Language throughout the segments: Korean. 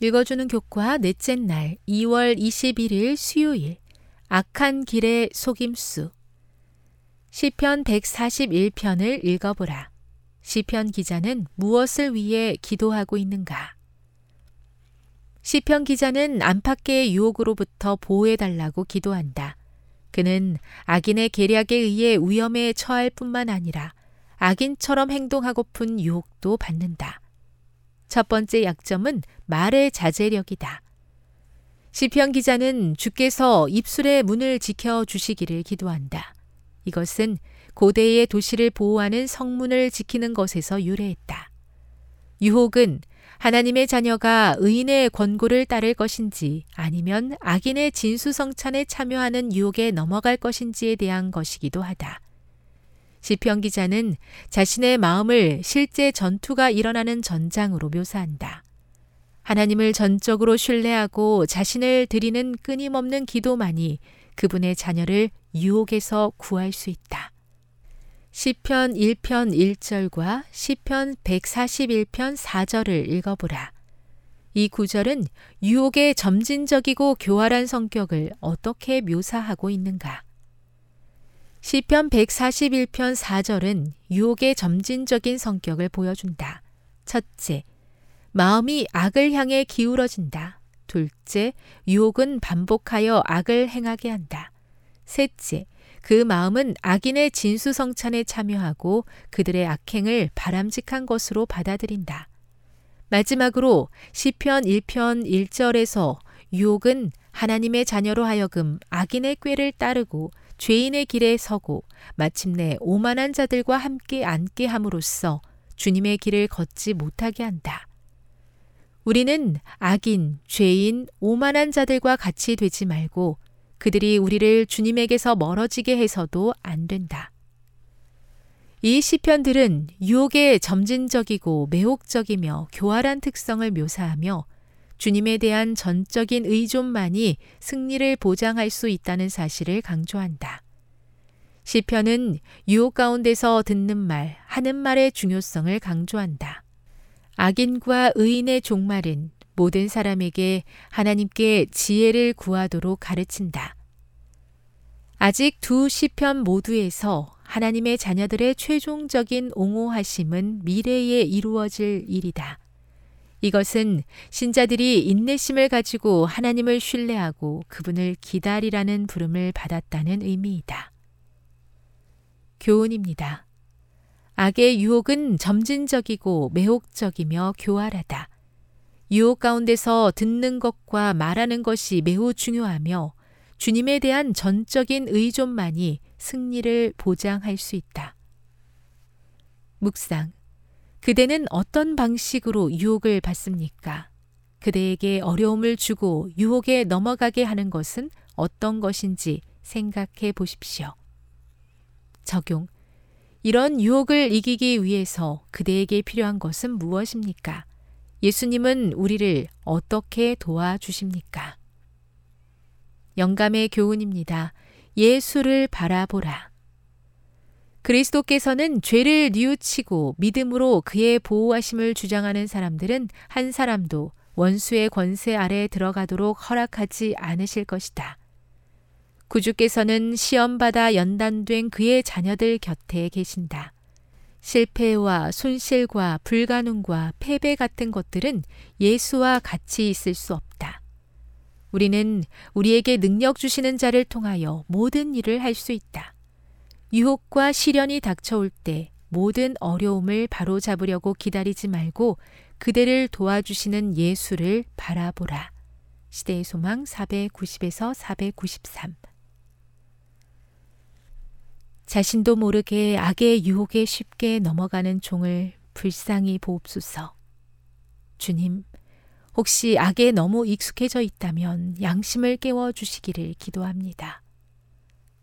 읽어주는 교과 넷째 날 2월 21일 수요일 악한 길의 속임수 시편 141편을 읽어보라. 시편 기자는 무엇을 위해 기도하고 있는가? 시편 기자는 안팎의 유혹으로부터 보호해달라고 기도한다. 그는 악인의 계략에 의해 위험에 처할 뿐만 아니라 악인처럼 행동하고픈 유혹도 받는다. 첫 번째 약점은 말의 자제력이다. 시편 기자는 주께서 입술의 문을 지켜 주시기를 기도한다. 이것은 고대의 도시를 보호하는 성문을 지키는 것에서 유래했다. 유혹은 하나님의 자녀가 의인의 권고를 따를 것인지 아니면 악인의 진수성찬에 참여하는 유혹에 넘어갈 것인지에 대한 것이기도 하다. 시편 기자는 자신의 마음을 실제 전투가 일어나는 전장으로 묘사한다. 하나님을 전적으로 신뢰하고 자신을 드리는 끊임없는 기도만이 그분의 자녀를 유혹에서 구할 수 있다. 시편 1편 1절과 시편 141편 4절을 읽어보라. 이 구절은 유혹의 점진적이고 교활한 성격을 어떻게 묘사하고 있는가? 시편 141편 4절은 유혹의 점진적인 성격을 보여준다. 첫째, 마음이 악을 향해 기울어진다. 둘째, 유혹은 반복하여 악을 행하게 한다. 셋째, 그 마음은 악인의 진수성찬에 참여하고 그들의 악행을 바람직한 것으로 받아들인다. 마지막으로 시편 1편 1절에서 유혹은 하나님의 자녀로 하여금 악인의 꾀를 따르고 죄인의 길에 서고 마침내 오만한 자들과 함께 앉게 함으로써 주님의 길을 걷지 못하게 한다. 우리는 악인, 죄인, 오만한 자들과 같이 되지 말고 그들이 우리를 주님에게서 멀어지게 해서도 안 된다. 이 시편들은 유혹의 점진적이고 매혹적이며 교활한 특성을 묘사하며 주님에 대한 전적인 의존만이 승리를 보장할 수 있다는 사실을 강조한다. 시편은 유혹 가운데서 듣는 말, 하는 말의 중요성을 강조한다. 악인과 의인의 종말은 모든 사람에게 하나님께 지혜를 구하도록 가르친다. 아직 두 시편 모두에서 하나님의 자녀들의 최종적인 옹호하심은 미래에 이루어질 일이다. 이것은 신자들이 인내심을 가지고 하나님을 신뢰하고 그분을 기다리라는 부름을 받았다는 의미이다. 교훈입니다. 악의 유혹은 점진적이고 매혹적이며 교활하다. 유혹 가운데서 듣는 것과 말하는 것이 매우 중요하며 주님에 대한 전적인 의존만이 승리를 보장할 수 있다. 묵상. 그대는 어떤 방식으로 유혹을 받습니까? 그대에게 어려움을 주고 유혹에 넘어가게 하는 것은 어떤 것인지 생각해 보십시오. 적용. 이런 유혹을 이기기 위해서 그대에게 필요한 것은 무엇입니까? 예수님은 우리를 어떻게 도와주십니까? 영감의 교훈입니다. 예수를 바라보라. 그리스도께서는 죄를 뉘우치고 믿음으로 그의 보호하심을 주장하는 사람들은 한 사람도 원수의 권세 아래 들어가도록 허락하지 않으실 것이다. 구주께서는 시험받아 연단된 그의 자녀들 곁에 계신다. 실패와 손실과 불가능과 패배 같은 것들은 예수와 같이 있을 수 없다. 우리는 우리에게 능력 주시는 자를 통하여 모든 일을 할 수 있다. 유혹과 시련이 닥쳐올 때 모든 어려움을 바로잡으려고 기다리지 말고 그대를 도와주시는 예수를 바라보라. 시대의 소망 490에서 493 자신도 모르게 악의 유혹에 쉽게 넘어가는 종을 불쌍히 보옵소서. 주님, 혹시 악에 너무 익숙해져 있다면 양심을 깨워 주시기를 기도합니다.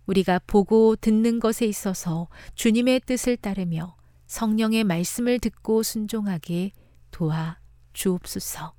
우리가 보고 듣는 것에 있어서 주님의 뜻을 따르며 성령의 말씀을 듣고 순종하게 도와 주옵소서.